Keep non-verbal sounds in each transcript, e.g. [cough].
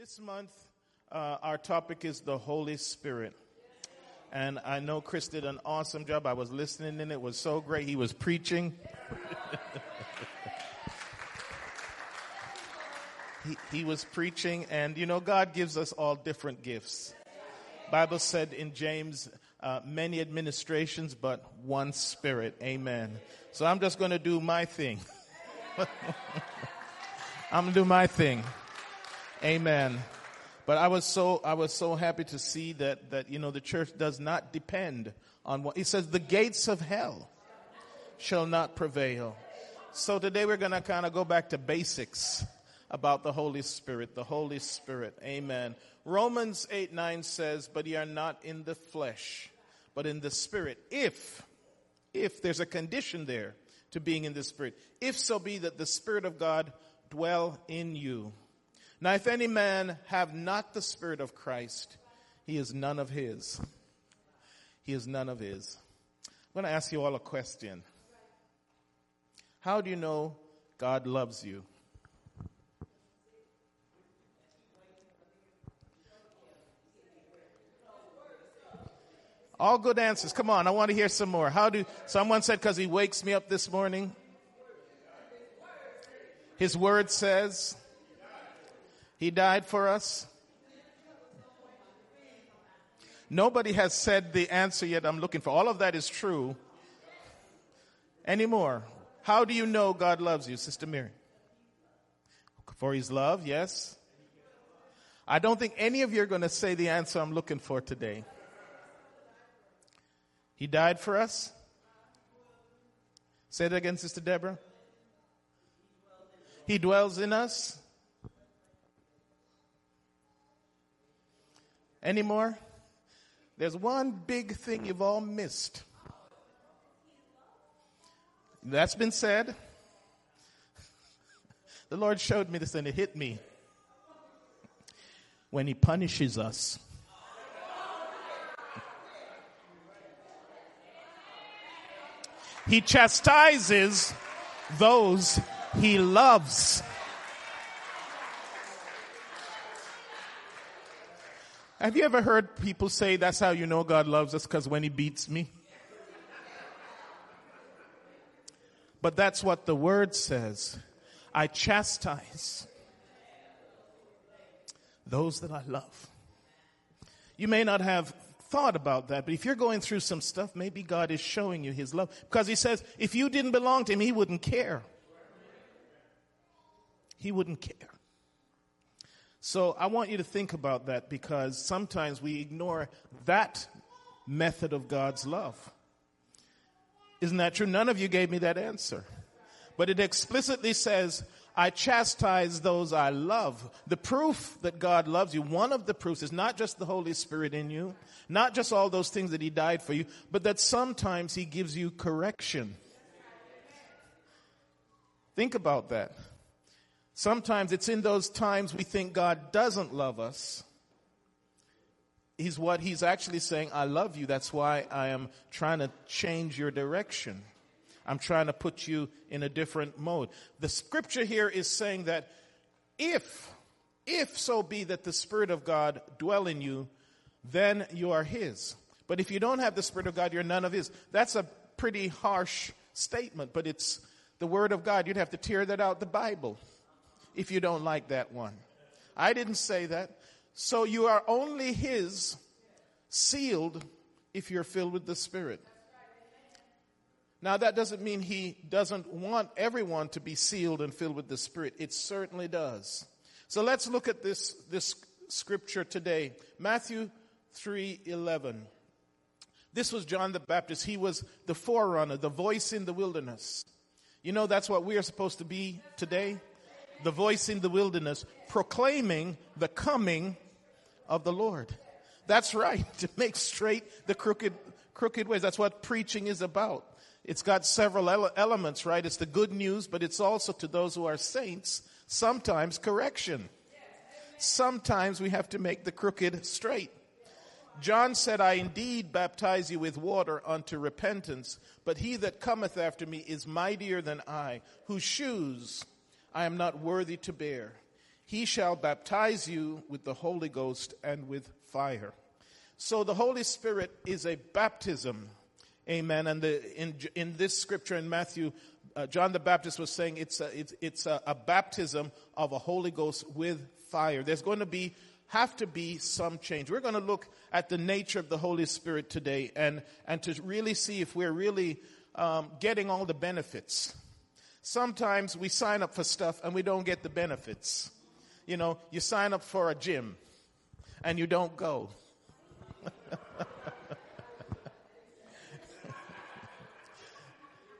This month, uh, our topic is the Holy Spirit. And I know Chris did an awesome job. I was listening and it was so great. He was preaching. [laughs] he, he was preaching and you know, God gives us all different gifts. Bible said in James, uh, many administrations, but one spirit. Amen. So I'm just going to do my thing. [laughs] I'm going to do my thing. Amen. But I was so, I was so happy to see that, that, you know, the church does not depend on what, he says the gates of hell shall not prevail. So today we're going to kind of go back to basics about the Holy Spirit, the Holy Spirit. Amen. Romans 8, 9 says, but ye are not in the flesh, but in the spirit. If, if there's a condition there to being in the spirit, if so be that the spirit of God dwell in you. Now, if any man have not the Spirit of Christ, he is none of his. He is none of his. I'm going to ask you all a question. How do you know God loves you? All good answers. Come on, I want to hear some more. How do someone said because he wakes me up this morning? His word says he died for us. Nobody has said the answer yet I'm looking for. All of that is true. Anymore. How do you know God loves you, Sister Mary? For his love, yes. I don't think any of you are going to say the answer I'm looking for today. He died for us. Say that again, Sister Deborah. He dwells in us. Anymore? There's one big thing you've all missed. That's been said. [laughs] The Lord showed me this and it hit me. When He punishes us. He chastises those He loves. Have you ever heard people say that's how you know God loves us because when he beats me? But that's what the word says. I chastise those that I love. You may not have thought about that, but if you're going through some stuff, maybe God is showing you his love. Because he says, if you didn't belong to him, he wouldn't care. He wouldn't care. So I want you to think about that because sometimes we ignore that method of God's love. Isn't that true? None of you gave me that answer. But it explicitly says, I chastise those I love. The proof that God loves you, one of the proofs is not just the Holy Spirit in you, not just all those things that He died for you, but that sometimes He gives you correction. Think about that. Sometimes it's in those times we think God doesn't love us. He's what he's actually saying, I love you. That's why I am trying to change your direction. I'm trying to put you in a different mode. The scripture here is saying that if, if so be that the Spirit of God dwell in you, then you are His. But if you don't have the Spirit of God, you're none of His. That's a pretty harsh statement, but it's the Word of God. You'd have to tear that out the Bible if you don't like that one. I didn't say that. So you are only His sealed if you're filled with the Spirit. Now that doesn't mean He doesn't want everyone to be sealed and filled with the Spirit. It certainly does. So let's look at this, this scripture today. Matthew 3:11. This was John the Baptist. He was the forerunner, the voice in the wilderness. You know that's what we are supposed to be today the voice in the wilderness proclaiming the coming of the Lord. That's right, [laughs] to make straight the crooked, crooked ways. That's what preaching is about. It's got several ele- elements, right? It's the good news, but it's also to those who are saints, sometimes correction. Sometimes we have to make the crooked straight. John said, I indeed baptize you with water unto repentance, but he that cometh after me is mightier than I, whose shoes I am not worthy to bear. He shall baptize you with the Holy Ghost and with fire. So the Holy Spirit is a baptism. Amen. And the, in, in this scripture in Matthew, uh, John the Baptist was saying it's a, it's, it's a, a baptism of a Holy Ghost with fire. There's going to be have to be some change. We're going to look at the nature of the Holy Spirit today and, and to really see if we're really um, getting all the benefits. Sometimes we sign up for stuff and we don't get the benefits. You know, you sign up for a gym and you don't go. [laughs]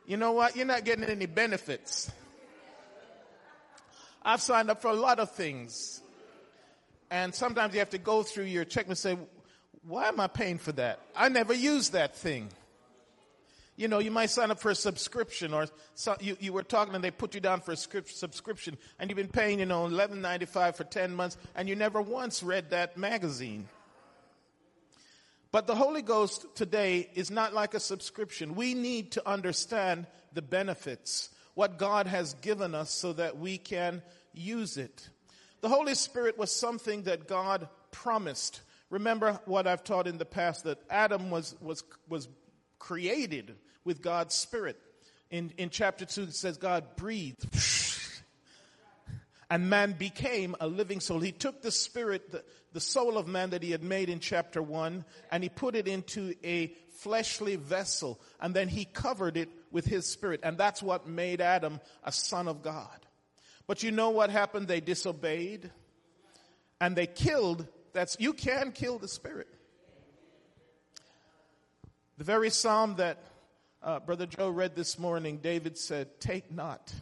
you know what? You're not getting any benefits. I've signed up for a lot of things and sometimes you have to go through your check and say, why am I paying for that? I never use that thing. You know, you might sign up for a subscription or so, you, you were talking and they put you down for a script, subscription and you've been paying, you know, eleven ninety five for 10 months and you never once read that magazine. But the Holy Ghost today is not like a subscription. We need to understand the benefits, what God has given us so that we can use it. The Holy Spirit was something that God promised. Remember what I've taught in the past that Adam was, was, was created with God's Spirit. In, in chapter 2, it says God breathed. And man became a living soul. He took the spirit, the, the soul of man that he had made in chapter 1, and he put it into a fleshly vessel. And then he covered it with his spirit. And that's what made Adam a son of God. But you know what happened? They disobeyed and they killed. That's, you can kill the spirit. The very psalm that uh, Brother Joe read this morning, David said, Take not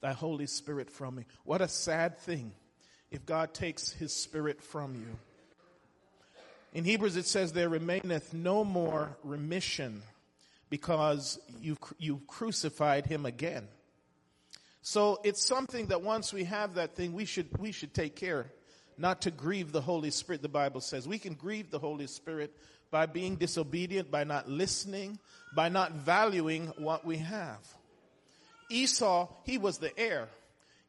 thy Holy Spirit from me. What a sad thing if God takes his spirit from you. In Hebrews it says, There remaineth no more remission because you, you crucified him again. So it's something that once we have that thing, we should, we should take care not to grieve the Holy Spirit, the Bible says. We can grieve the Holy Spirit by being disobedient, by not listening, by not valuing what we have. Esau, he was the heir.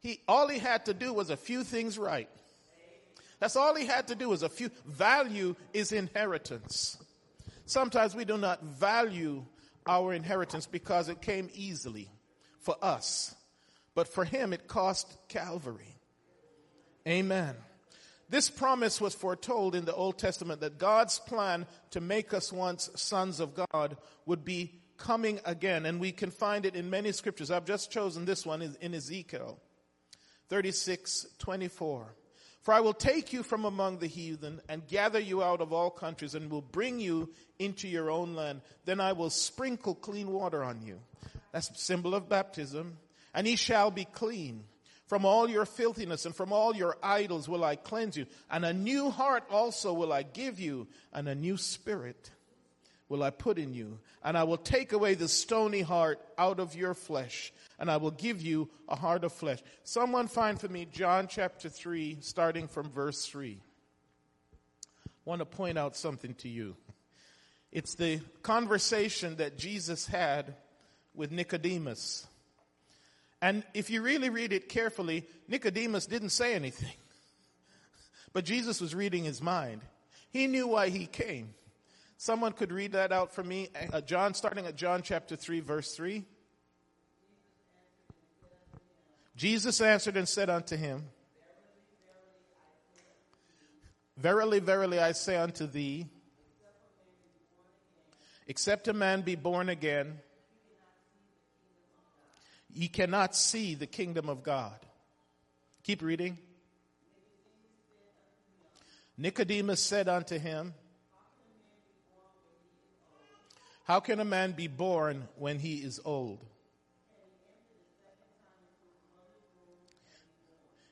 He, all he had to do was a few things right. That's all he had to do was a few. Value is inheritance. Sometimes we do not value our inheritance because it came easily for us. But for him, it cost Calvary. Amen. This promise was foretold in the Old Testament that God's plan to make us once sons of God would be coming again. And we can find it in many scriptures. I've just chosen this one in Ezekiel 36 24. For I will take you from among the heathen and gather you out of all countries and will bring you into your own land. Then I will sprinkle clean water on you. That's a symbol of baptism. And ye shall be clean. From all your filthiness and from all your idols will I cleanse you. And a new heart also will I give you and a new spirit will I put in you. And I will take away the stony heart out of your flesh and I will give you a heart of flesh. Someone find for me John chapter 3, starting from verse 3. I want to point out something to you. It's the conversation that Jesus had with Nicodemus. And if you really read it carefully, Nicodemus didn't say anything. But Jesus was reading his mind. He knew why he came. Someone could read that out for me. Uh, John, starting at John chapter 3, verse 3. Jesus answered and said unto him, Verily, verily, I say unto thee, except a man be born again, ye cannot see the kingdom of God. Keep reading. Nicodemus said unto him, How can a man be born when he is old?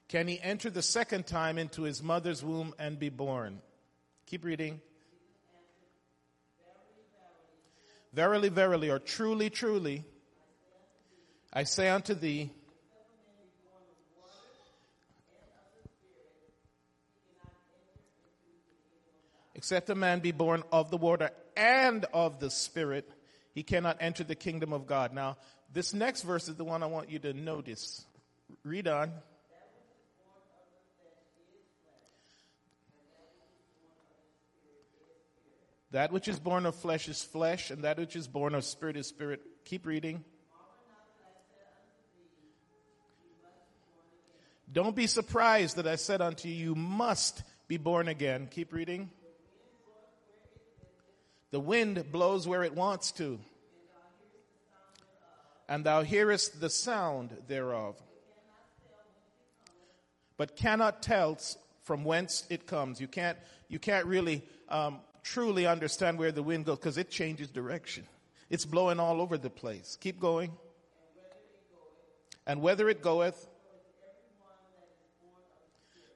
Can he enter the second time into his mother's womb and be born? Keep reading. Verily, verily, or truly, truly, I say unto thee, except a man be born of the water and of the Spirit, he cannot enter the kingdom of God. Now, this next verse is the one I want you to notice Read on. That which is born of flesh is flesh, and that which is born of spirit is spirit. Keep reading. Don't be surprised that I said unto you, you must be born again. Keep reading. The wind blows where it wants to, and thou hearest the sound thereof, but cannot tell from whence it comes. You can't, you can't really um, truly understand where the wind goes because it changes direction. It's blowing all over the place. Keep going. And whether it goeth,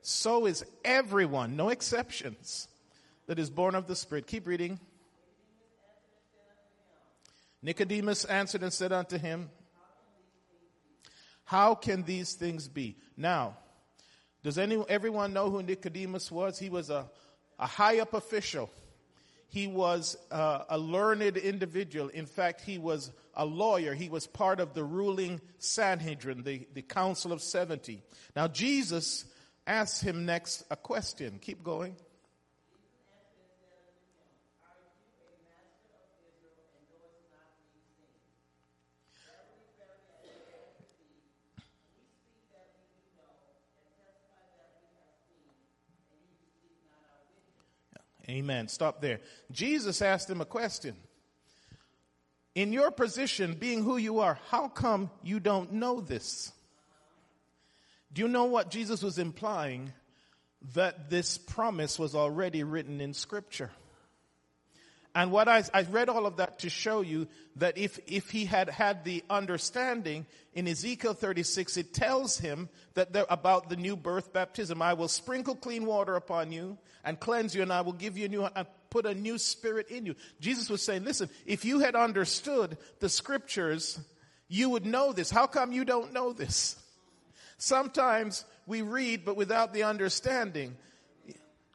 so is everyone, no exceptions, that is born of the Spirit. Keep reading. Nicodemus answered and said unto him, How can these things be? Now, does anyone, everyone know who Nicodemus was? He was a, a high up official he was uh, a learned individual. In fact, he was a lawyer. He was part of the ruling Sanhedrin, the, the Council of 70. Now, Jesus asked him next a question. Keep going. Amen. Stop there. Jesus asked him a question. In your position, being who you are, how come you don't know this? Do you know what Jesus was implying? That this promise was already written in scripture. And what I, I read all of that to show you that if, if he had had the understanding in Ezekiel 36, it tells him that there, about the new birth baptism. I will sprinkle clean water upon you and cleanse you and I will give you a new, and put a new spirit in you. Jesus was saying, listen, if you had understood the scriptures, you would know this. How come you don't know this? Sometimes we read, but without the understanding.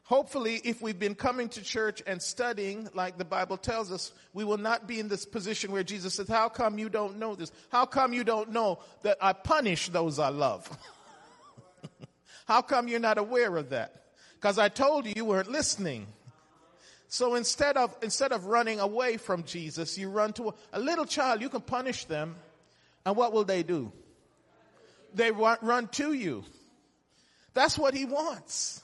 Hopefully, if we've been coming to church and studying like the Bible tells us, we will not be in this position where Jesus says, how come you don't know this? How come you don't know that I punish those I love? [laughs] how come you're not aware of that? Because I told you you weren't listening. So instead of, instead of running away from Jesus, you run to a, a little child, you can punish them. And what will they do? They run to you. That's what he wants.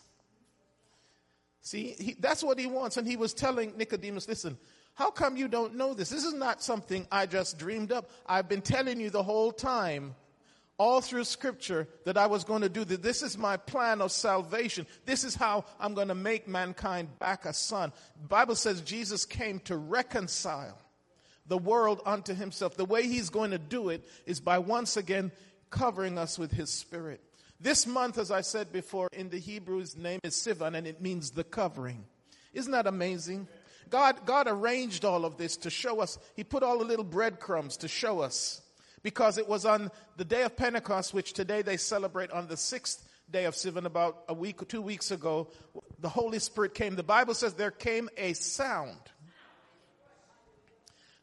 See, he, that's what he wants. And he was telling Nicodemus, listen, how come you don't know this? This is not something I just dreamed up. I've been telling you the whole time, all through scripture, that I was going to do this. This is my plan of salvation. This is how I'm going to make mankind back a son. The Bible says Jesus came to reconcile the world unto himself. The way he's going to do it is by once again covering us with his spirit. This month, as I said before, in the Hebrew's name is Sivan and it means the covering. Isn't that amazing? God, God arranged all of this to show us. He put all the little breadcrumbs to show us. Because it was on the day of Pentecost, which today they celebrate on the sixth day of Sivan, about a week or two weeks ago, the Holy Spirit came. The Bible says there came a sound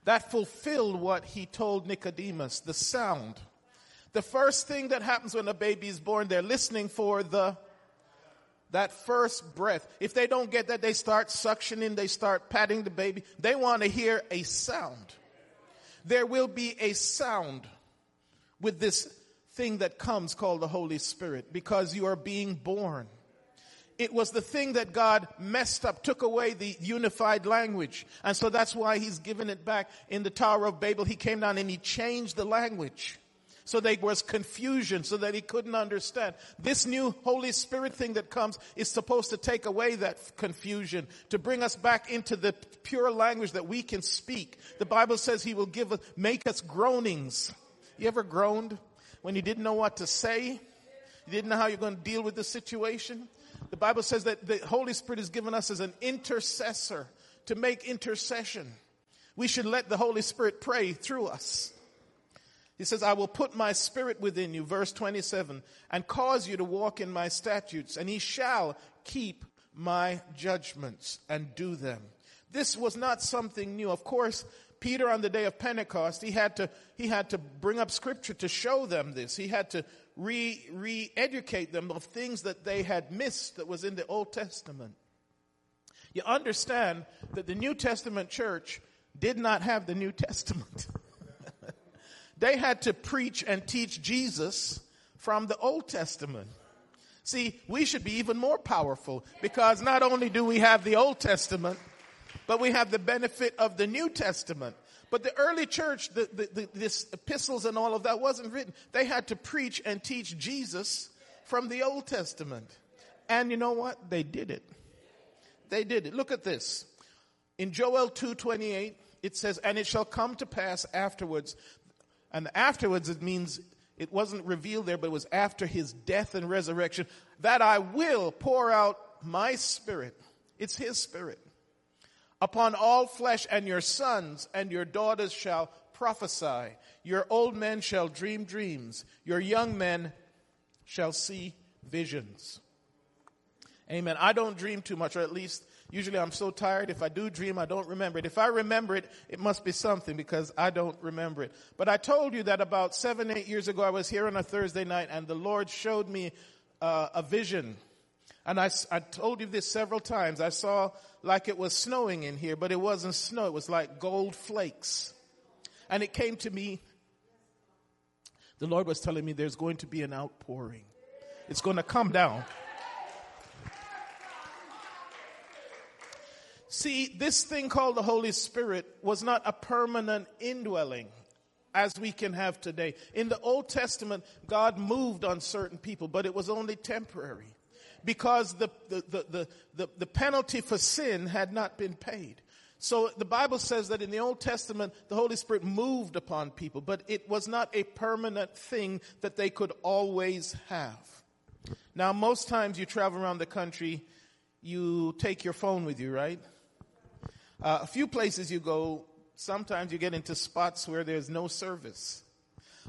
that fulfilled what he told Nicodemus, the sound the first thing that happens when a baby is born, they're listening for the that first breath. If they don't get that, they start suctioning, they start patting the baby. They want to hear a sound. There will be a sound with this thing that comes called the Holy Spirit because you are being born. It was the thing that God messed up, took away the unified language. And so that's why he's given it back in the Tower of Babel. He came down and he changed the language so there was confusion so that he couldn't understand. This new Holy Spirit thing that comes is supposed to take away that confusion, to bring us back into the pure language that we can speak. The Bible says he will give us, make us groanings. You ever groaned when you didn't know what to say? You didn't know how you're going to deal with the situation? The Bible says that the Holy Spirit is given us as an intercessor to make intercession. We should let the Holy Spirit pray through us. He says, I will put my spirit within you, verse 27, and cause you to walk in my statutes, and he shall keep my judgments and do them. This was not something new. Of course, Peter on the day of Pentecost, he had to, he had to bring up scripture to show them this. He had to re, re-educate them of things that they had missed that was in the Old Testament. You understand that the New Testament church did not have the New Testament. [laughs] they had to preach and teach Jesus from the Old Testament. See, we should be even more powerful because not only do we have the Old Testament, but we have the benefit of the New Testament. But the early church, the, the, the, this epistles and all of that wasn't written. They had to preach and teach Jesus from the Old Testament. And you know what? They did it. They did it. Look at this. In Joel 2:28, it says, "And it shall come to pass afterwards." And afterwards it means it wasn't revealed there, but it was after his death and resurrection, that I will pour out my spirit. It's his spirit. Upon all flesh, and your sons and your daughters shall prophesy. Your old men shall dream dreams. Your young men shall see visions. Amen. I don't dream too much, or at least Usually I'm so tired. If I do dream, I don't remember it. If I remember it, it must be something because I don't remember it. But I told you that about seven, eight years ago, I was here on a Thursday night and the Lord showed me uh, a vision. And I, I told you this several times. I saw like it was snowing in here, but it wasn't snow. It was like gold flakes. And it came to me. The Lord was telling me there's going to be an outpouring. It's going to come down. See, this thing called the Holy Spirit was not a permanent indwelling as we can have today. In the Old Testament, God moved on certain people, but it was only temporary because the, the, the, the, penalty for sin had not been paid. So the Bible says that in the Old Testament, the Holy Spirit moved upon people, but it was not a permanent thing that they could always have. Now, most times you travel around the country, you take your phone with you, right? Uh, a few places you go, sometimes you get into spots where there's no service.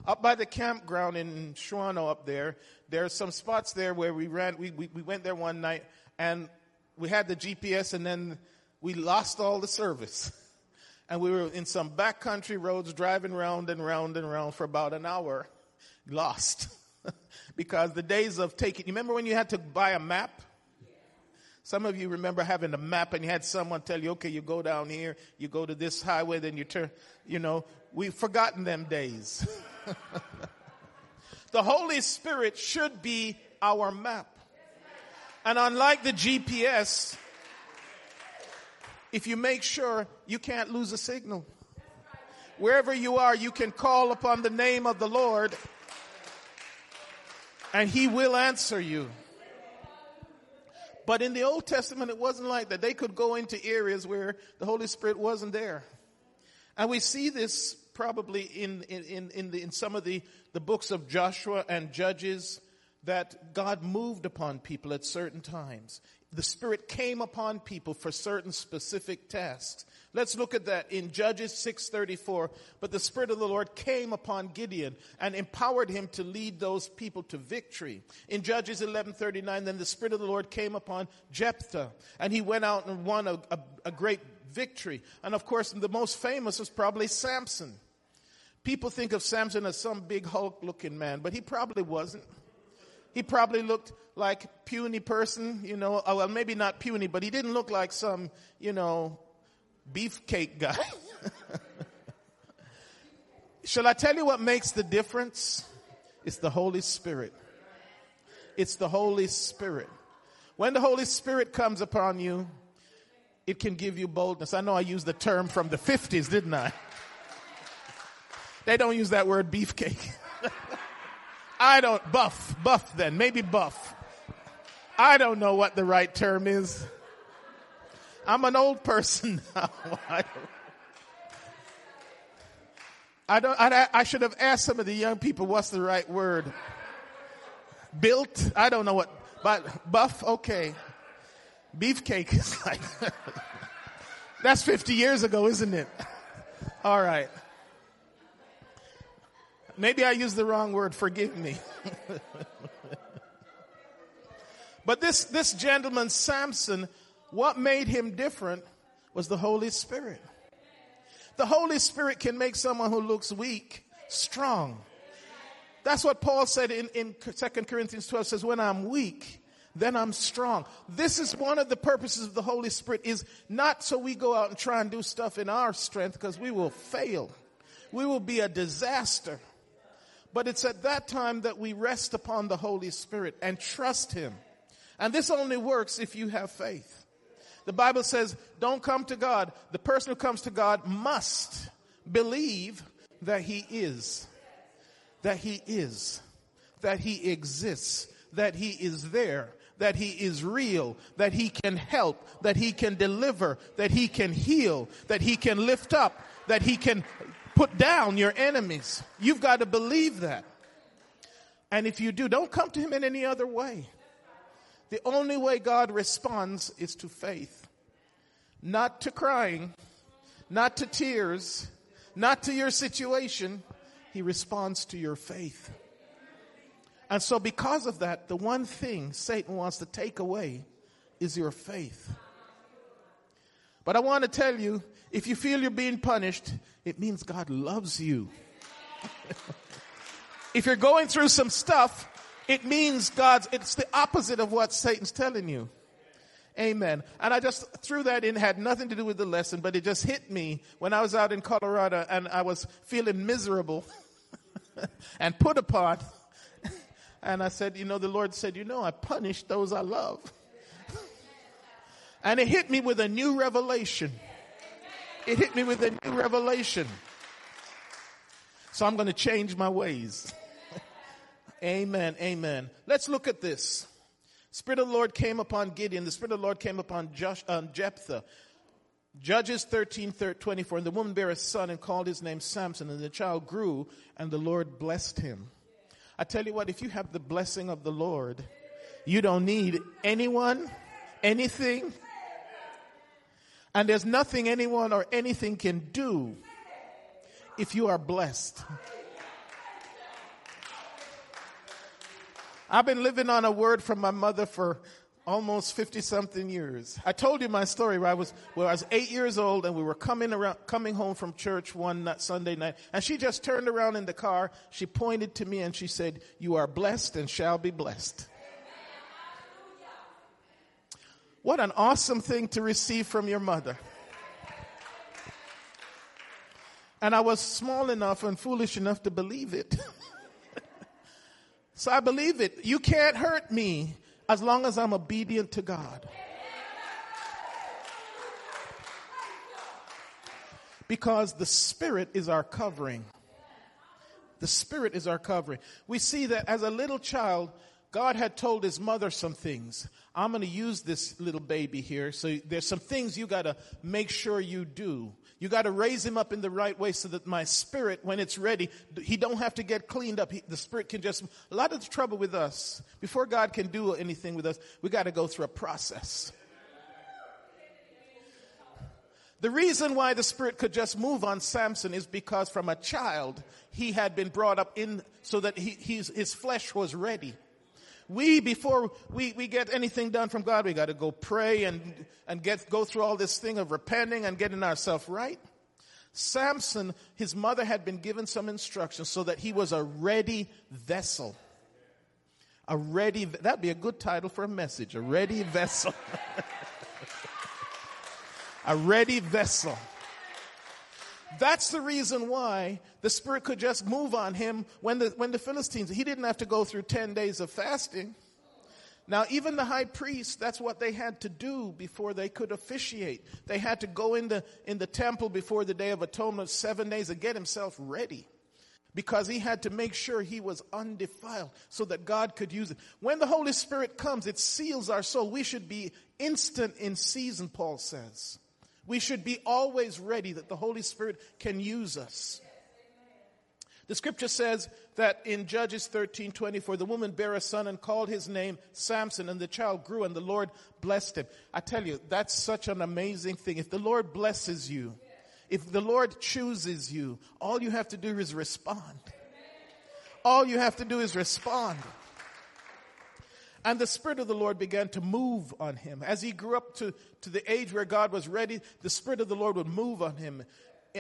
Up by the campground in Shawano up there, there are some spots there where we ran, we, we, we went there one night and we had the GPS and then we lost all the service. [laughs] And we were in some backcountry roads driving round and round and round for about an hour, lost. [laughs] because the days of taking, you remember when you had to buy a map? Some of you remember having a map and you had someone tell you, okay, you go down here, you go to this highway, then you turn, you know, we've forgotten them days. [laughs] the Holy Spirit should be our map. And unlike the GPS, if you make sure you can't lose a signal, wherever you are, you can call upon the name of the Lord and He will answer you. But in the Old Testament, it wasn't like that. They could go into areas where the Holy Spirit wasn't there. And we see this probably in, in, in, the, in some of the, the books of Joshua and Judges that God moved upon people at certain times. The Spirit came upon people for certain specific tasks. Let's look at that in Judges 6:34. But the Spirit of the Lord came upon Gideon and empowered him to lead those people to victory. In Judges 11:39, then the Spirit of the Lord came upon Jephthah, and he went out and won a, a, a great victory. And of course, the most famous was probably Samson. People think of Samson as some big Hulk-looking man, but he probably wasn't. He probably looked like puny person, you know, oh, well, maybe not puny, but he didn't look like some, you know, beefcake guy. [laughs] Shall I tell you what makes the difference? It's the Holy Spirit. It's the Holy Spirit. When the Holy Spirit comes upon you, it can give you boldness. I know I used the term from the 50s, didn't I? They don't use that word beefcake. [laughs] I don't, buff, buff then, maybe buff. I don't know what the right term is. I'm an old person [laughs] now. I don't, I, I should have asked some of the young people what's the right word. Built? I don't know what, but buff? Okay. Beefcake is like, [laughs] that's 50 years ago, isn't it? [laughs] All right. Maybe I used the wrong word. Forgive me. but this, this gentleman, Samson, what made him different was the Holy Spirit. The Holy Spirit can make someone who looks weak strong. That's what Paul said in, in 2 Corinthians 12 says, when I'm weak, then I'm strong. This is one of the purposes of the Holy Spirit is not so we go out and try and do stuff in our strength because we will fail. We will be a disaster. But it's at that time that we rest upon the Holy Spirit and trust Him. And this only works if you have faith. The Bible says, don't come to God. The person who comes to God must believe that He is. That He is. That He exists. That He is there that he is real, that he can help, that he can deliver, that he can heal, that he can lift up, that he can put down your enemies. You've got to believe that. And if you do, don't come to him in any other way. The only way God responds is to faith. Not to crying, not to tears, not to your situation. He responds to your faith. And so because of that, the one thing Satan wants to take away is your faith. But I want to tell you, if you feel you're being punished, it means God loves you. if you're going through some stuff, it means God's, it's the opposite of what Satan's telling you. Amen. And I just threw that in, had nothing to do with the lesson, but it just hit me when I was out in Colorado and I was feeling miserable [laughs] and put upon. And I said, you know, the Lord said, you know, I punish those I love. [laughs] and it hit me with a new revelation. It hit me with a new revelation. So I'm going to change my ways. [laughs] amen. Amen. Let's look at this. Spirit of the Lord came upon Gideon. The Spirit of the Lord came upon Josh, um, Jephthah. Judges 13, 24. And the woman bare a son and called his name Samson. And the child grew and the Lord blessed him. I tell you what, if you have the blessing of the Lord, you don't need anyone, anything, and there's nothing anyone or anything can do if you are blessed. I've been living on a word from my mother for almost 50 something years. I told you my story where I was, where I was eight years old and we were coming around, coming home from church one Sunday night and she just turned around in the car. She pointed to me and she said, you are blessed and shall be blessed. What an awesome thing to receive from your mother. And I was small enough and foolish enough to believe it. [laughs] so I believe it. You can't hurt me as long as I'm obedient to God. Because the Spirit is our covering. The Spirit is our covering. We see that as a little child, God had told his mother some things. I'm going to use this little baby here. So there's some things you got to make sure you do. You got to raise him up in the right way so that my spirit, when it's ready, he don't have to get cleaned up. He, the spirit can just, a lot of the trouble with us, before God can do anything with us, we got to go through a process. The reason why the spirit could just move on Samson is because from a child, he had been brought up in so that he, his flesh was ready. We, before we, we get anything done from God, we gotta go pray and, and get, go through all this thing of repenting and getting ourselves right. Samson, his mother had been given some instructions so that he was a ready vessel. A ready, that'd be a good title for a message, a ready vessel. [laughs] a ready vessel. That's the reason why the Spirit could just move on him when the, when the Philistines, he didn't have to go through 10 days of fasting. Now, even the high priest, that's what they had to do before they could officiate. They had to go in the, in the temple before the Day of Atonement seven days and get himself ready. Because he had to make sure he was undefiled so that God could use it. When the Holy Spirit comes, it seals our soul. We should be instant in season, Paul says. We should be always ready that the Holy Spirit can use us. The scripture says that in Judges 13, 24, the woman bare a son and called his name Samson and the child grew and the Lord blessed him. I tell you, that's such an amazing thing. If the Lord blesses you, if the Lord chooses you, all you have to do is respond. All you have to do is respond. And the Spirit of the Lord began to move on him. As he grew up to, to the age where God was ready, the Spirit of the Lord would move on him.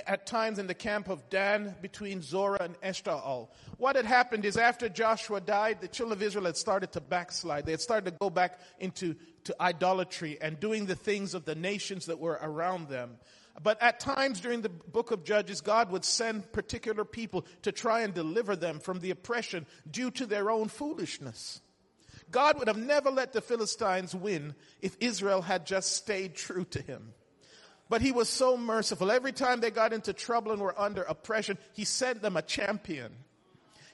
at times in the camp of Dan between Zorah and Eshtaol. What had happened is after Joshua died, the children of Israel had started to backslide. They had started to go back into to idolatry and doing the things of the nations that were around them. But at times during the book of Judges, God would send particular people to try and deliver them from the oppression due to their own foolishness. God would have never let the Philistines win if Israel had just stayed true to him. But he was so merciful. Every time they got into trouble and were under oppression, he sent them a champion.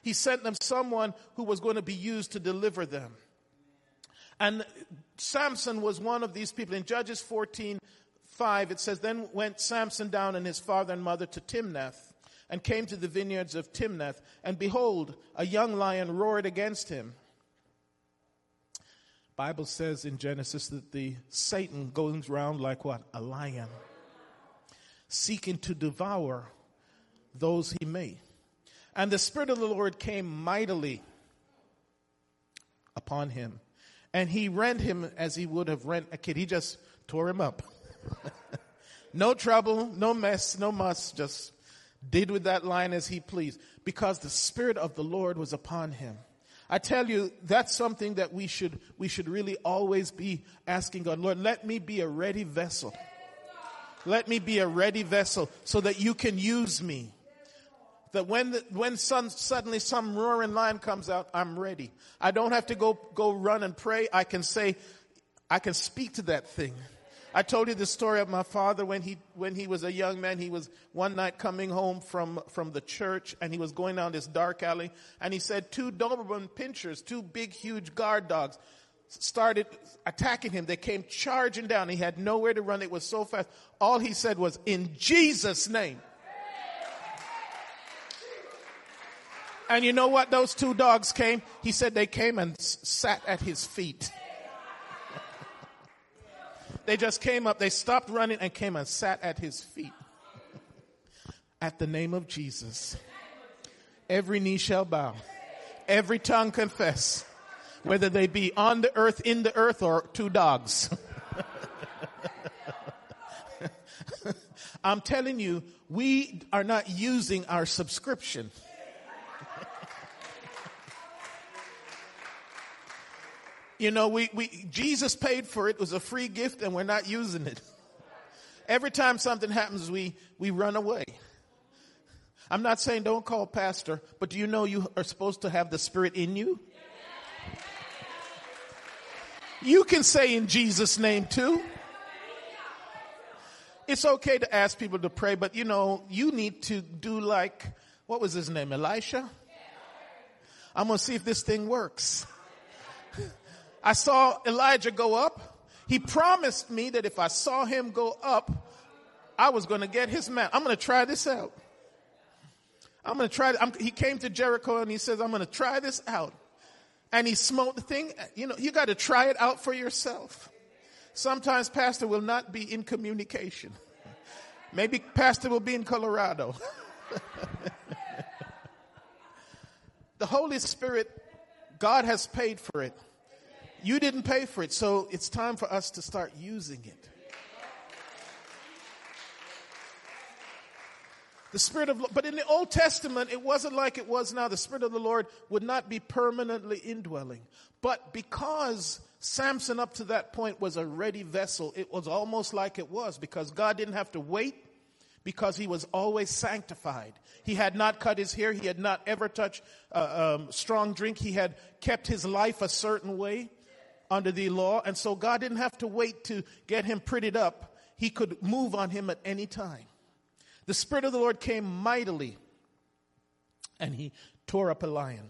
He sent them someone who was going to be used to deliver them. And Samson was one of these people. In Judges 14, 5, it says, Then went Samson down and his father and mother to Timnath, and came to the vineyards of Timnath, and behold, a young lion roared against him. Bible says in Genesis that the Satan goes around like what? A lion, seeking to devour those he may. And the Spirit of the Lord came mightily upon him. And he rent him as he would have rent a kid. He just tore him up. [laughs] no trouble, no mess, no muss, just did with that lion as he pleased. Because the Spirit of the Lord was upon him. I tell you, that's something that we should, we should really always be asking God, Lord, let me be a ready vessel. Let me be a ready vessel so that you can use me. That when, the, when some, suddenly some roaring lion comes out, I'm ready. I don't have to go, go run and pray. I can say, I can speak to that thing. I told you the story of my father when he, when he was a young man. He was one night coming home from, from the church and he was going down this dark alley and he said two Doberman pinschers, two big, huge guard dogs started attacking him. They came charging down. He had nowhere to run. It was so fast. All he said was, in Jesus name. And you know what? Those two dogs came. He said they came and sat at his feet. They just came up, they stopped running and came and sat at his feet. [laughs] at the name of Jesus. Every knee shall bow, every tongue confess, whether they be on the earth, in the earth, or two dogs. [laughs] I'm telling you, we are not using our subscription. You know, we, we, Jesus paid for it. It was a free gift and we're not using it. Every time something happens, we, we run away. I'm not saying don't call pastor, but do you know you are supposed to have the spirit in you? You can say in Jesus' name too. It's okay to ask people to pray, but you know, you need to do like, what was his name? Elisha? I'm going to see if this thing works. I saw Elijah go up. He promised me that if I saw him go up, I was going to get his man. I'm going to try this out. I'm going to try. I'm, he came to Jericho and he says, I'm going to try this out. And he smote the thing. You know, you got to try it out for yourself. Sometimes pastor will not be in communication. Maybe pastor will be in Colorado. [laughs] the Holy Spirit, God has paid for it. You didn't pay for it, so it's time for us to start using it. The Spirit of, but in the Old Testament, it wasn't like it was now. The Spirit of the Lord would not be permanently indwelling. But because Samson up to that point was a ready vessel, it was almost like it was because God didn't have to wait because he was always sanctified. He had not cut his hair. He had not ever touched uh, um, strong drink. He had kept his life a certain way under the law. And so God didn't have to wait to get him prettied up. He could move on him at any time. The Spirit of the Lord came mightily and he tore up a lion.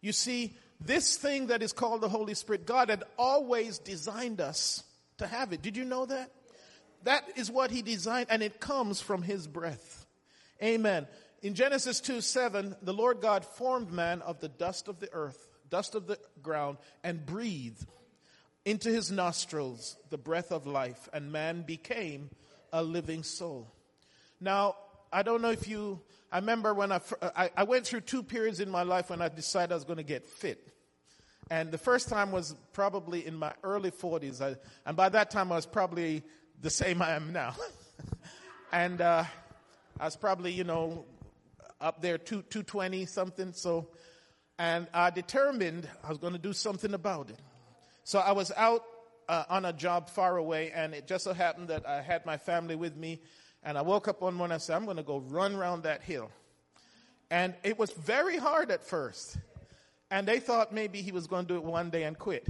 You see, this thing that is called the Holy Spirit, God had always designed us to have it. Did you know that? That is what he designed and it comes from his breath. Amen. In Genesis 2 7, the Lord God formed man of the dust of the earth, dust of the ground, and breathed into his nostrils the breath of life, and man became a living soul. Now, I don't know if you, I remember when I, I, I went through two periods in my life when I decided I was going to get fit. And the first time was probably in my early 40s. I, and by that time I was probably the same I am now. [laughs] and, uh, I was probably, you know, up there two, 220 something. So, and I determined I was going to do something about it. So I was out uh, on a job far away and it just so happened that I had my family with me and I woke up one morning and said, I'm going to go run around that hill. And it was very hard at first. And they thought maybe he was going to do it one day and quit.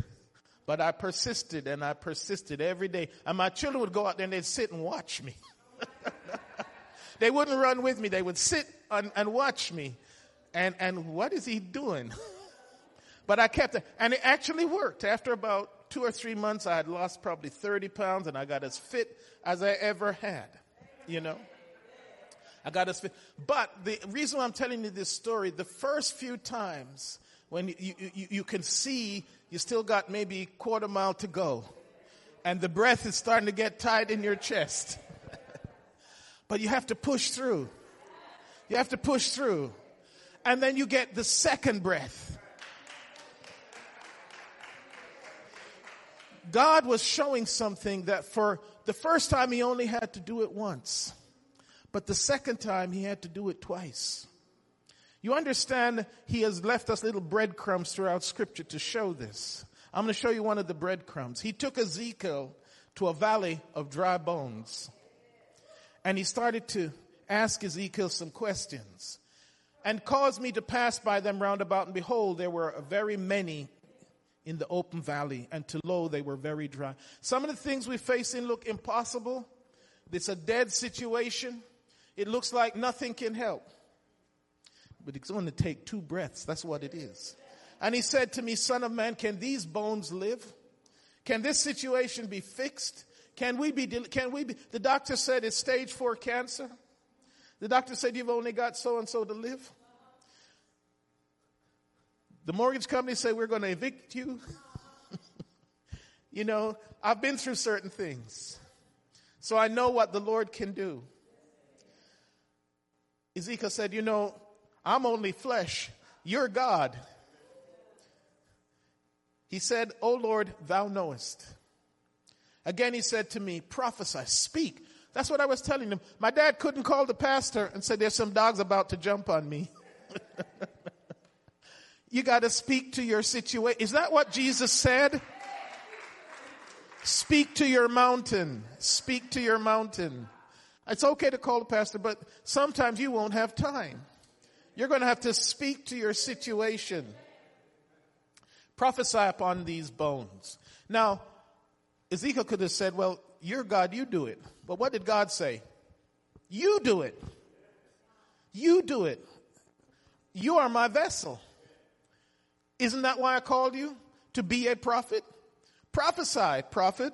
But I persisted and I persisted every day. And my children would go out there and they'd sit and watch me. [laughs] they wouldn't run with me. They would sit and, and watch me. And, and what is he doing? [laughs] but I kept it. And it actually worked. After about two or three months, I had lost probably 30 pounds and I got as fit as I ever had. You know? I got as fit. But the reason I'm telling you this story, the first few times when you, you, you can see you still got maybe quarter mile to go and the breath is starting to get tight in your chest. [laughs] but you have to push through. You have to push through. And then you get the second breath. God was showing something that for the first time he only had to do it once. But the second time he had to do it twice. You understand, he has left us little breadcrumbs throughout scripture to show this. I'm going to show you one of the breadcrumbs. He took Ezekiel to a valley of dry bones and he started to ask Ezekiel some questions and caused me to pass by them round about and behold, there were very many in the open valley and to lo, they were very dry. Some of the things we face in look impossible. It's a dead situation. It looks like nothing can help but it's going to take two breaths. That's what it is. And he said to me, son of man, can these bones live? Can this situation be fixed? Can we be, can we be, the doctor said it's stage four cancer. The doctor said you've only got so and so to live. The mortgage company said we're going to evict you. [laughs] you know, I've been through certain things. So I know what the Lord can do. Ezekiel said, you know, I'm only flesh. You're God. He said, O Lord, thou knowest. Again, he said to me, prophesy, speak. That's what I was telling them. My dad couldn't call the pastor and say, there's some dogs about to jump on me. [laughs] you got to speak to your situation. Is that what Jesus said? Speak to your mountain. Speak to your mountain. It's okay to call the pastor, but sometimes you won't have time. You're going to have to speak to your situation. Prophesy upon these bones. Now, Ezekiel could have said, well, you're God, you do it. But what did God say? You do it. You do it. You are my vessel. Isn't that why I called you? To be a prophet? Prophesy, prophet.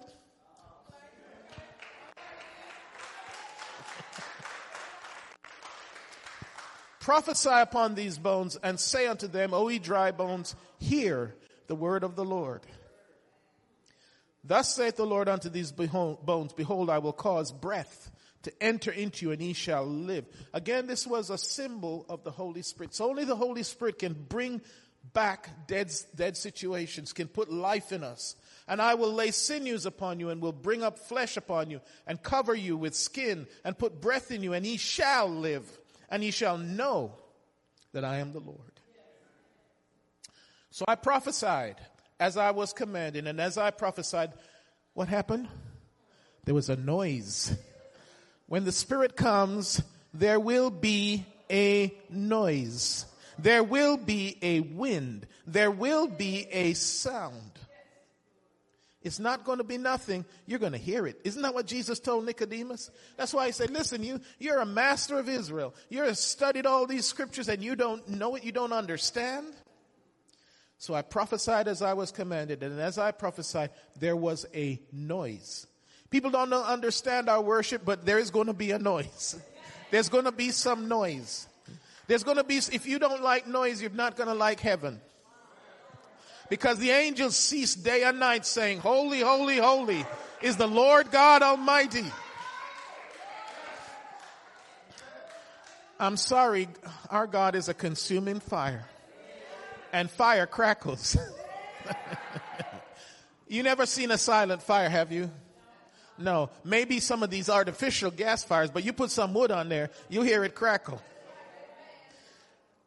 Prophesy upon these bones and say unto them, O ye dry bones, hear the word of the Lord. Thus saith the Lord unto these bones, Behold, I will cause breath to enter into you and ye shall live. Again, this was a symbol of the Holy Spirit. So only the Holy Spirit can bring back dead, dead situations, can put life in us. And I will lay sinews upon you and will bring up flesh upon you and cover you with skin and put breath in you and ye shall live and ye shall know that I am the Lord. So I prophesied as I was commanded, and as I prophesied, what happened? There was a noise. When the Spirit comes, there will be a noise. There will be a wind. There will be a sound. It's not going to be nothing. You're going to hear it. Isn't that what Jesus told Nicodemus? That's why he said, listen, you, you're a master of Israel. You're studied all these scriptures and you don't know it. You don't understand. So I prophesied as I was commanded. And as I prophesied, there was a noise. People don't understand our worship, but there is going to be a noise. [laughs] There's going to be some noise. There's going to be, if you don't like noise, you're not going to like heaven. Because the angels cease day and night saying, Holy, holy, holy is the Lord God Almighty. I'm sorry, our God is a consuming fire. And fire crackles. [laughs] you never seen a silent fire, have you? No, maybe some of these artificial gas fires, but you put some wood on there, you hear it crackle.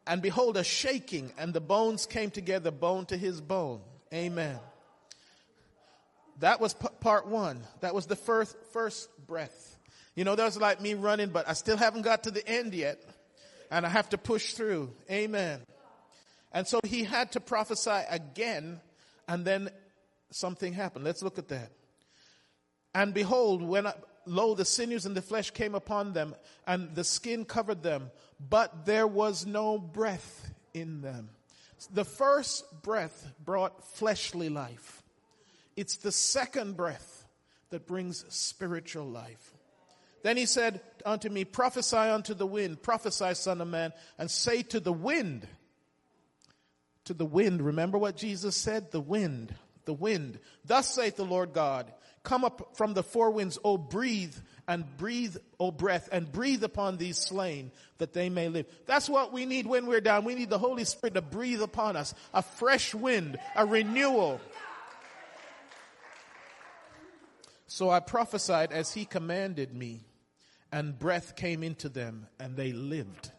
And behold, a shaking, and the bones came together, bone to his bone. Amen. That was p- part one. That was the first, first breath. You know, that was like me running, but I still haven't got to the end yet. And I have to push through. Amen. And so he had to prophesy again, and then something happened. Let's look at that. And behold, when I, lo, the sinews and the flesh came upon them, and the skin covered them, but there was no breath in them. The first breath brought fleshly life. It's the second breath that brings spiritual life. Then he said unto me, prophesy unto the wind, prophesy son of man, and say to the wind, to the wind, remember what Jesus said? The wind, the wind. Thus saith the Lord God, come up from the four winds, O breathe and breathe, O breath, and breathe upon these slain that they may live. That's what we need when we're down. We need the Holy Spirit to breathe upon us. A fresh wind, a renewal. So I prophesied as he commanded me and breath came into them and they lived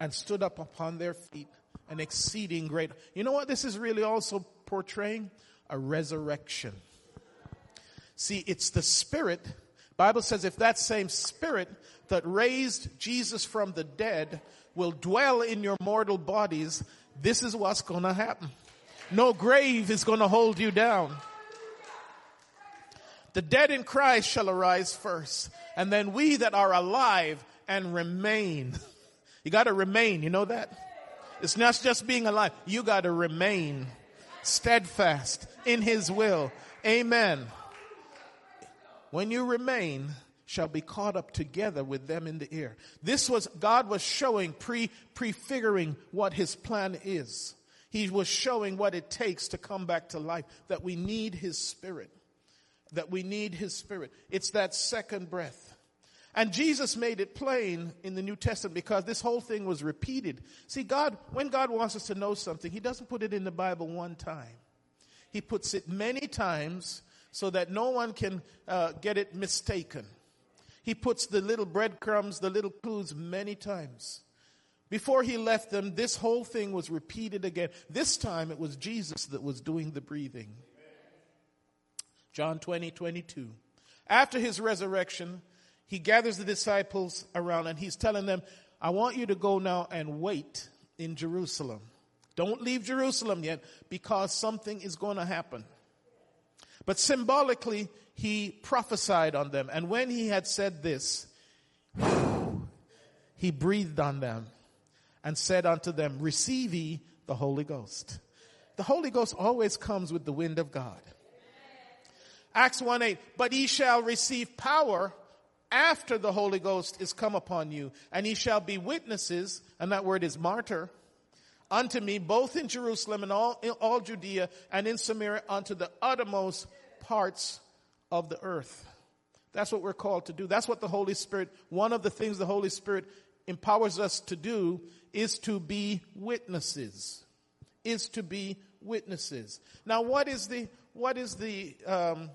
and stood up upon their feet an exceeding great. You know what this is really also portraying? A resurrection. See, it's the spirit. Bible says if that same spirit that raised Jesus from the dead will dwell in your mortal bodies, this is what's going to happen. No grave is going to hold you down. The dead in Christ shall arise first and then we that are alive and remain. [laughs] You gotta remain, you know that? It's not just being alive. You gotta remain steadfast in His will. Amen. When you remain, shall be caught up together with them in the air. This was, God was showing, pre, prefiguring what His plan is. He was showing what it takes to come back to life, that we need His Spirit that we need His Spirit. It's that second breath. And Jesus made it plain in the New Testament because this whole thing was repeated. See, God, when God wants us to know something, He doesn't put it in the Bible one time. He puts it many times so that no one can uh, get it mistaken. He puts the little breadcrumbs, the little clues many times. Before he left them, this whole thing was repeated again. This time it was Jesus that was doing the breathing. John 20, 22. After his resurrection, he gathers the disciples around and he's telling them, I want you to go now and wait in Jerusalem. Don't leave Jerusalem yet because something is going to happen. But symbolically, he prophesied on them. And when he had said this, [sighs] he breathed on them and said unto them, receive ye the Holy Ghost. The Holy Ghost always comes with the wind of God. Acts 1 8, but ye shall receive power after the Holy Ghost is come upon you, and ye shall be witnesses, and that word is martyr, unto me both in Jerusalem and all, in all Judea and in Samaria unto the uttermost parts of the earth. That's what we're called to do. That's what the Holy Spirit, one of the things the Holy Spirit empowers us to do is to be witnesses. Is to be witnesses. Now what is the, what is the, um,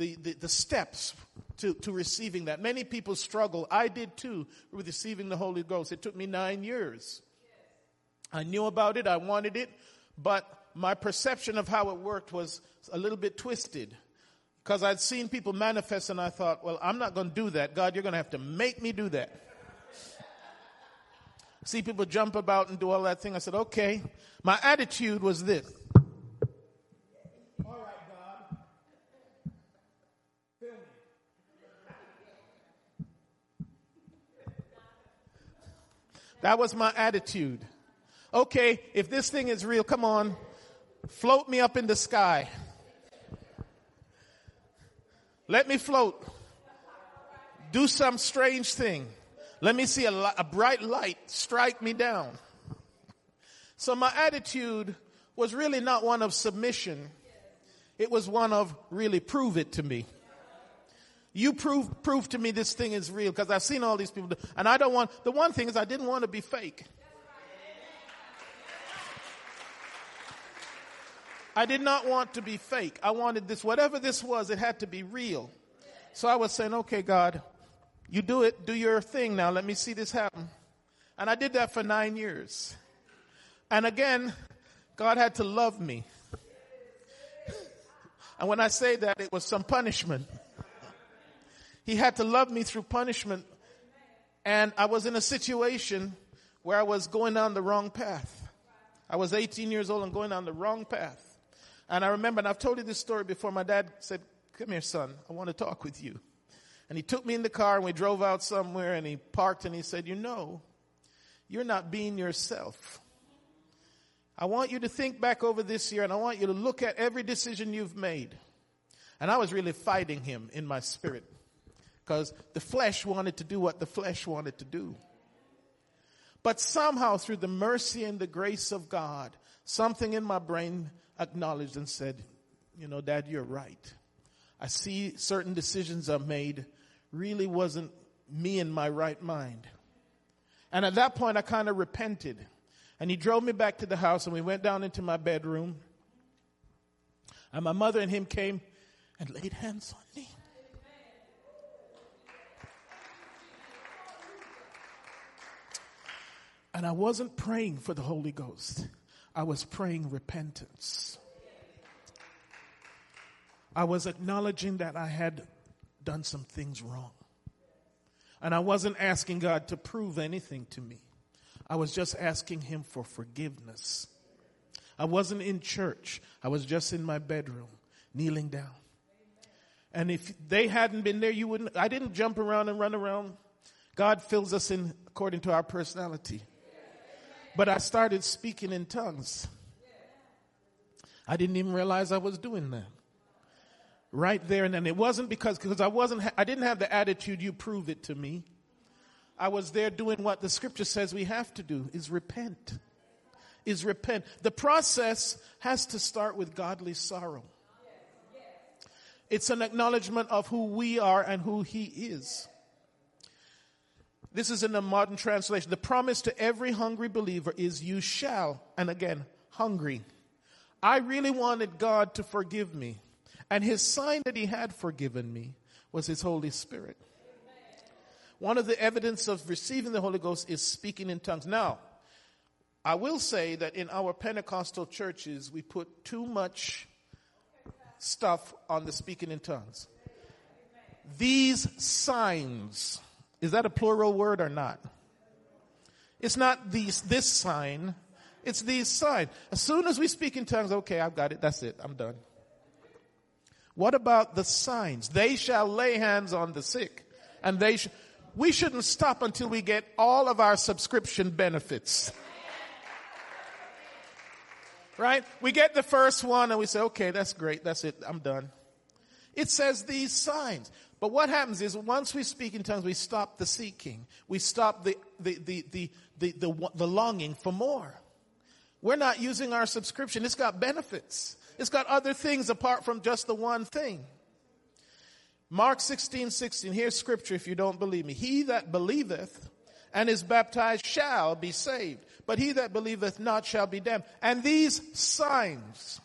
the, the, the steps to, to receiving that. Many people struggle. I did too with receiving the Holy Ghost. It took me nine years. I knew about it. I wanted it, but my perception of how it worked was a little bit twisted because I'd seen people manifest and I thought, well, I'm not going to do that. God, you're going to have to make me do that. See people jump about and do all that thing. I said, okay. My attitude was this. That was my attitude. Okay, if this thing is real, come on, float me up in the sky. Let me float. Do some strange thing. Let me see a, a bright light strike me down. So my attitude was really not one of submission. It was one of really prove it to me. You prove, prove to me this thing is real because I've seen all these people do, and I don't want, the one thing is I didn't want to be fake. I did not want to be fake. I wanted this, whatever this was, it had to be real. So I was saying, okay, God, you do it, do your thing now. Let me see this happen. And I did that for nine years. And again, God had to love me. And when I say that, it was some punishment. He had to love me through punishment. And I was in a situation where I was going down the wrong path. I was 18 years old and going down the wrong path. And I remember, and I've told you this story before, my dad said, come here, son, I want to talk with you. And he took me in the car and we drove out somewhere and he parked and he said, you know, you're not being yourself. I want you to think back over this year and I want you to look at every decision you've made. And I was really fighting him in my spirit because the flesh wanted to do what the flesh wanted to do. But somehow through the mercy and the grace of God, something in my brain acknowledged and said, you know, dad, you're right. I see certain decisions I've made really wasn't me in my right mind. And at that point I kind of repented. And he drove me back to the house and we went down into my bedroom. And my mother and him came and laid hands on me. And I wasn't praying for the Holy Ghost. I was praying repentance. I was acknowledging that I had done some things wrong. And I wasn't asking God to prove anything to me. I was just asking him for forgiveness. I wasn't in church. I was just in my bedroom, kneeling down. And if they hadn't been there, you wouldn't, I didn't jump around and run around. God fills us in according to our personality. But I started speaking in tongues. I didn't even realize I was doing that. Right there and then. It wasn't because, because I wasn't, I didn't have the attitude, you prove it to me. I was there doing what the scripture says we have to do is repent. Is repent. The process has to start with godly sorrow. It's an acknowledgement of who we are and who he is. This is in the modern translation. The promise to every hungry believer is you shall, and again, hungry. I really wanted God to forgive me. And his sign that he had forgiven me was his Holy Spirit. One of the evidence of receiving the Holy Ghost is speaking in tongues. Now, I will say that in our Pentecostal churches, we put too much stuff on the speaking in tongues. These signs, is that a plural word or not? It's not these, this sign. It's these signs. As soon as we speak in tongues, okay, I've got it. That's it. I'm done. What about the signs? They shall lay hands on the sick and they shall, we shouldn't stop until we get all of our subscription benefits. Right? We get the first one and we say, okay, that's great. That's it. I'm done. It says these signs. But what happens is once we speak in tongues, we stop the seeking. We stop the, the, the, the, the, the, the longing for more. We're not using our subscription. It's got benefits. It's got other things apart from just the one thing. Mark 16, 16. Here's scripture if you don't believe me. He that believeth and is baptized shall be saved, but he that believeth not shall be damned. And these signs,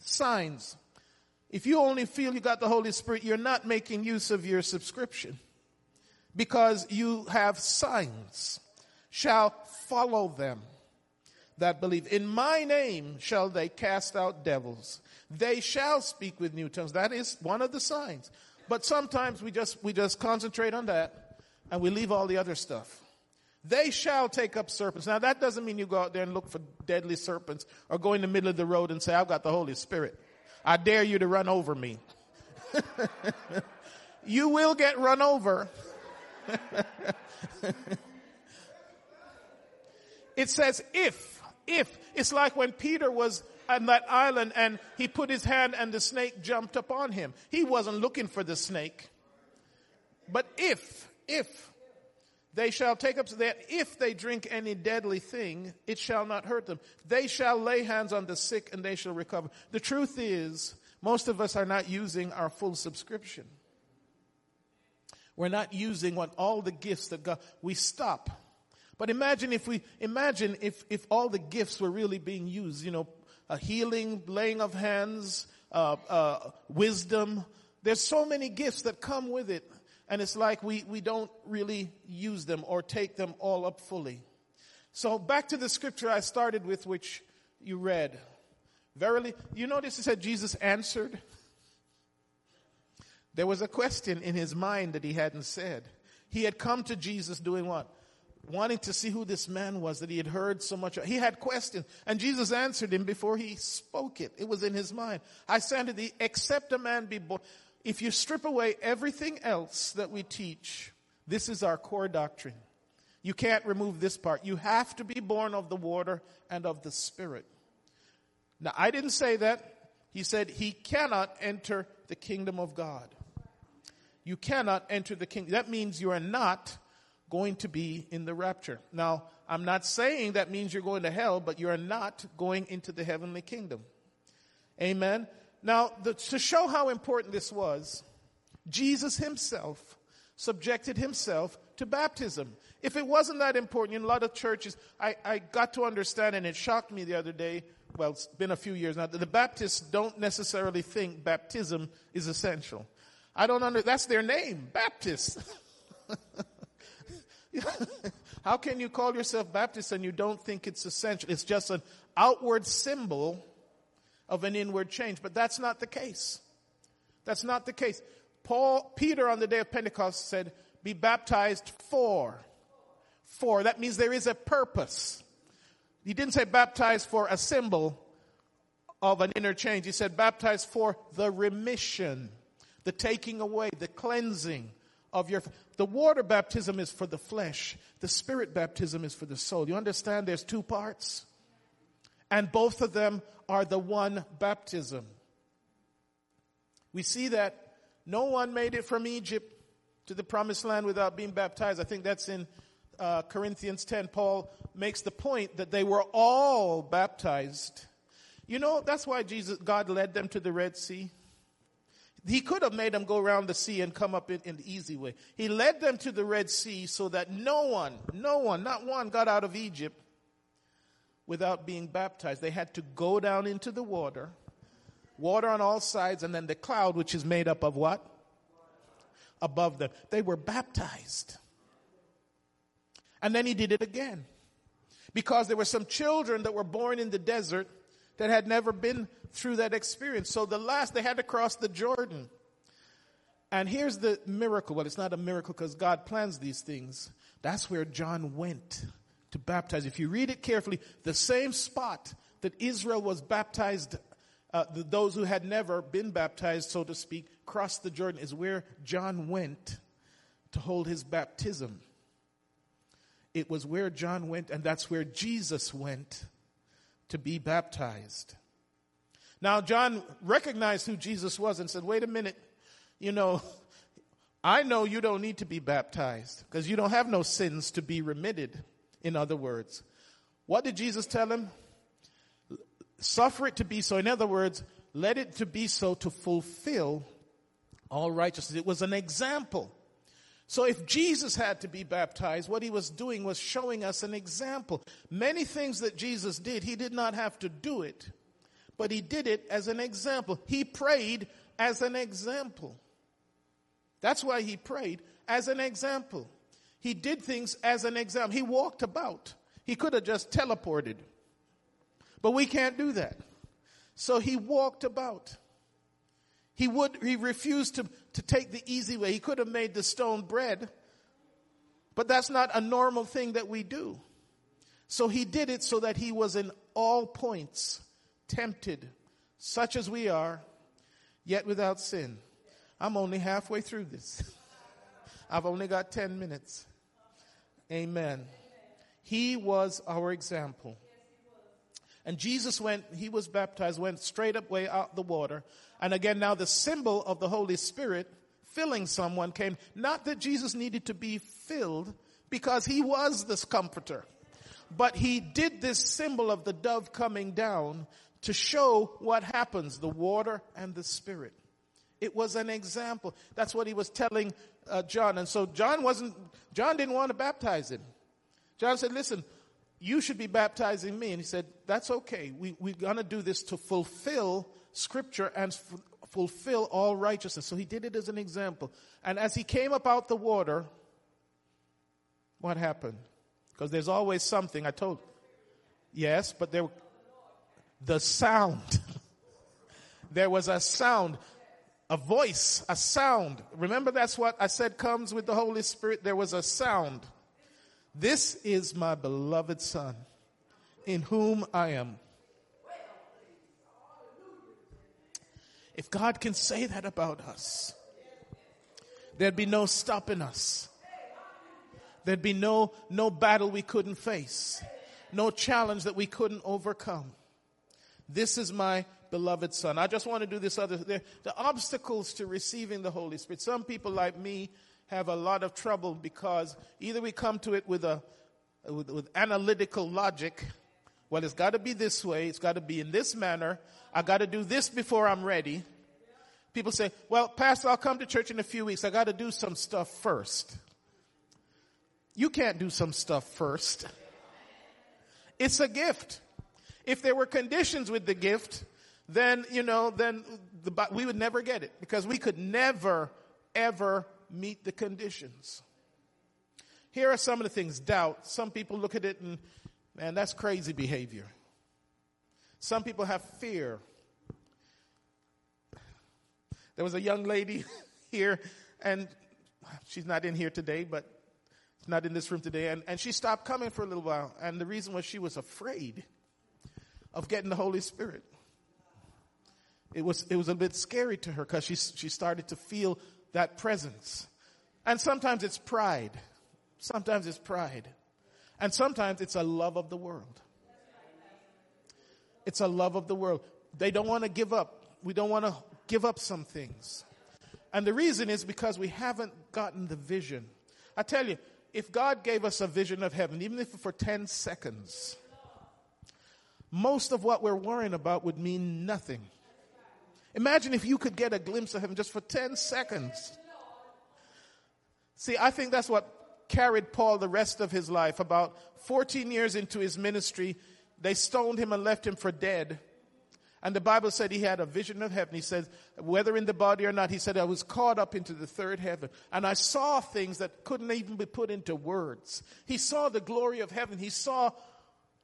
signs, if you only feel you got the Holy Spirit, you're not making use of your subscription because you have signs shall follow them that believe. In my name shall they cast out devils. They shall speak with new tongues. That is one of the signs. But sometimes we just, we just concentrate on that and we leave all the other stuff. They shall take up serpents. Now that doesn't mean you go out there and look for deadly serpents or go in the middle of the road and say, I've got the Holy Spirit. I dare you to run over me. [laughs] you will get run over. [laughs] it says if, if. It's like when Peter was on that island and he put his hand and the snake jumped upon him. He wasn't looking for the snake. But if, if they shall take up that if they drink any deadly thing, it shall not hurt them. They shall lay hands on the sick and they shall recover. The truth is, most of us are not using our full subscription. We're not using what all the gifts that God, we stop. But imagine if we, imagine if, if all the gifts were really being used, you know, a healing, laying of hands, uh, uh, wisdom. There's so many gifts that come with it, and it's like we, we don't really use them or take them all up fully. So back to the scripture I started with, which you read. Verily, you notice it said Jesus answered. There was a question in his mind that he hadn't said. He had come to Jesus doing what? Wanting to see who this man was that he had heard so much. Of. He had questions and Jesus answered him before he spoke it. It was in his mind. I say to thee, except a man be born. If you strip away everything else that we teach, this is our core doctrine. You can't remove this part. You have to be born of the water and of the spirit. Now, I didn't say that. He said he cannot enter the kingdom of God. You cannot enter the kingdom. That means you are not going to be in the rapture. Now, I'm not saying that means you're going to hell, but you are not going into the heavenly kingdom. Amen. Now, the, to show how important this was, Jesus himself subjected himself to baptism. If it wasn't that important in a lot of churches, I, I got to understand, and it shocked me the other day. Well, it's been a few years now. The Baptists don't necessarily think baptism is essential. I don't under, that's their name, Baptist. [laughs] How can you call yourself Baptist and you don't think it's essential? It's just an outward symbol of an inward change, but that's not the case. That's not the case. Paul, Peter on the day of Pentecost said, be baptized for. For. That means there is a purpose. He didn't say baptized for a symbol of an inner change. He said baptized for the remission, the taking away, the cleansing of your, the water baptism is for the flesh. The spirit baptism is for the soul. You understand there's two parts? And both of them are the one baptism. We see that no one made it from Egypt to the promised land without being baptized. I think that's in uh, Corinthians 10. Paul makes the point that they were all baptized. You know, that's why Jesus, God led them to the Red Sea. He could have made them go around the sea and come up in, in the easy way. He led them to the Red Sea so that no one, no one, not one got out of Egypt without being baptized. They had to go down into the water, water on all sides, and then the cloud, which is made up of what? Above them. They were baptized. And then he did it again. Because there were some children that were born in the desert that had never been through that experience. So the last, they had to cross the Jordan. And here's the miracle. Well, it's not a miracle because God plans these things. That's where John went to baptize. If you read it carefully, the same spot that Israel was baptized, uh, those who had never been baptized, so to speak, crossed the Jordan, is where John went to hold his baptism. It was where John went, and that's where Jesus went to be baptized. Now, John recognized who Jesus was and said, wait a minute, you know, I know you don't need to be baptized because you don't have no sins to be remitted in other words. What did Jesus tell him? Suffer it to be so. In other words, let it to be so to fulfill all righteousness. It was an example. So if Jesus had to be baptized, what he was doing was showing us an example. Many things that Jesus did, he did not have to do it, but he did it as an example. He prayed as an example. That's why he prayed as an example. He did things as an example. He walked about. He could have just teleported. But we can't do that. So he walked about. He would, he refused to, to take the easy way. He could have made the stone bread, but that's not a normal thing that we do. So he did it so that he was in all points tempted, such as we are, yet without sin. I'm only halfway through this. [laughs] I've only got 10 minutes. Amen. He was our example. And Jesus went, he was baptized, went straight up way out the water. And again, now the symbol of the Holy Spirit filling someone came. Not that Jesus needed to be filled because he was this comforter. But he did this symbol of the dove coming down to show what happens, the water and the spirit. It was an example. That's what he was telling uh, John. And so John wasn't, John didn't want to baptize him. John said, listen, you should be baptizing me. And he said, that's okay. We, we're going to do this to fulfill scripture and f- fulfill all righteousness. So he did it as an example. And as he came up out the water, what happened? Because there's always something. I told. Yes, but there, the sound. [laughs] there was a sound, a voice, a sound. Remember that's what I said comes with the Holy Spirit. There was a sound. This is my beloved son in whom I am. If God can say that about us, there'd be no stopping us. There'd be no, no battle we couldn't face, no challenge that we couldn't overcome. This is my beloved son. I just want to do this other, the, the obstacles to receiving the Holy Spirit. Some people like me have a lot of trouble because either we come to it with a, with, with analytical logic. Well, it's got to be this way. It's got to be in this manner. I got to do this before I'm ready. People say, well, pastor, I'll come to church in a few weeks. I got to do some stuff first. You can't do some stuff first. It's a gift. If there were conditions with the gift, then, you know, then the, we would never get it because we could never, ever meet the conditions. Here are some of the things. Doubt. Some people look at it and, man, that's crazy behavior. Some people have fear. There was a young lady [laughs] here, and she's not in here today, but not in this room today, and, and she stopped coming for a little while. And the reason was she was afraid of getting the Holy Spirit. It was, it was a bit scary to her because she, she started to feel that presence. And sometimes it's pride. Sometimes it's pride. And sometimes it's a love of the world. It's a love of the world. They don't want to give up. We don't want to give up some things. And the reason is because we haven't gotten the vision. I tell you, if God gave us a vision of heaven, even if for 10 seconds, most of what we're worrying about would mean nothing. Imagine if you could get a glimpse of heaven just for 10 seconds. See, I think that's what carried Paul the rest of his life. About 14 years into his ministry, they stoned him and left him for dead. And the Bible said he had a vision of heaven. He said, whether in the body or not, he said, I was caught up into the third heaven. And I saw things that couldn't even be put into words. He saw the glory of heaven. He saw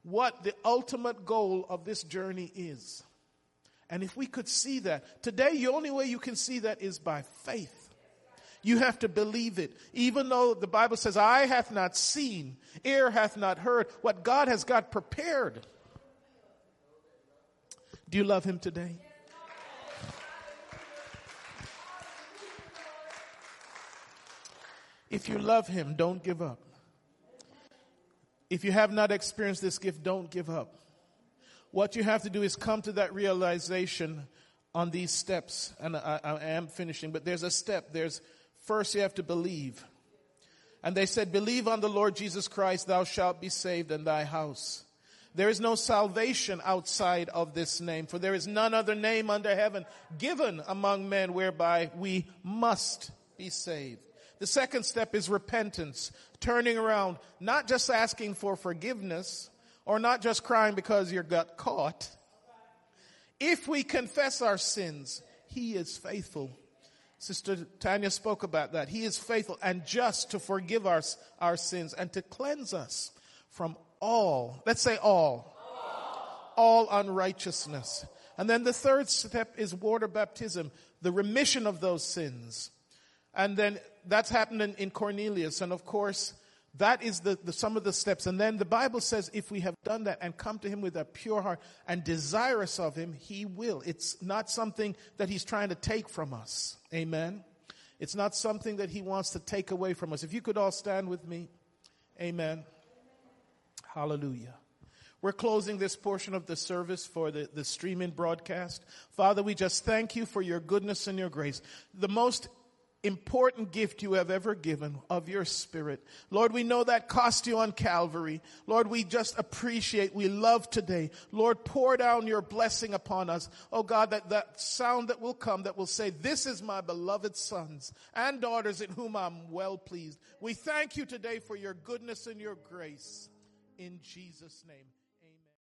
what the ultimate goal of this journey is. And if we could see that, today the only way you can see that is by faith. You have to believe it. Even though the Bible says, eye hath not seen, ear hath not heard, what God has got prepared do you love him today? If you love him, don't give up. If you have not experienced this gift, don't give up. What you have to do is come to that realization on these steps. And I, I am finishing, but there's a step. There's first you have to believe. And they said, believe on the Lord Jesus Christ, thou shalt be saved in thy house. There is no salvation outside of this name, for there is none other name under heaven given among men whereby we must be saved. The second step is repentance, turning around, not just asking for forgiveness or not just crying because you got caught. If we confess our sins, He is faithful. Sister Tanya spoke about that. He is faithful and just to forgive our, our sins and to cleanse us from all, let's say all, all, all unrighteousness. And then the third step is water baptism, the remission of those sins. And then that's happening in Cornelius. And of course, that is the, the, some of the steps. And then the Bible says if we have done that and come to him with a pure heart and desirous of him, he will. It's not something that he's trying to take from us. Amen. It's not something that he wants to take away from us. If you could all stand with me. Amen. Hallelujah. We're closing this portion of the service for the, the streaming broadcast. Father, we just thank you for your goodness and your grace. The most important gift you have ever given of your spirit. Lord, we know that cost you on Calvary. Lord, we just appreciate, we love today. Lord, pour down your blessing upon us. Oh God, that, that sound that will come that will say, this is my beloved sons and daughters in whom I'm well pleased. We thank you today for your goodness and your grace in Jesus' name.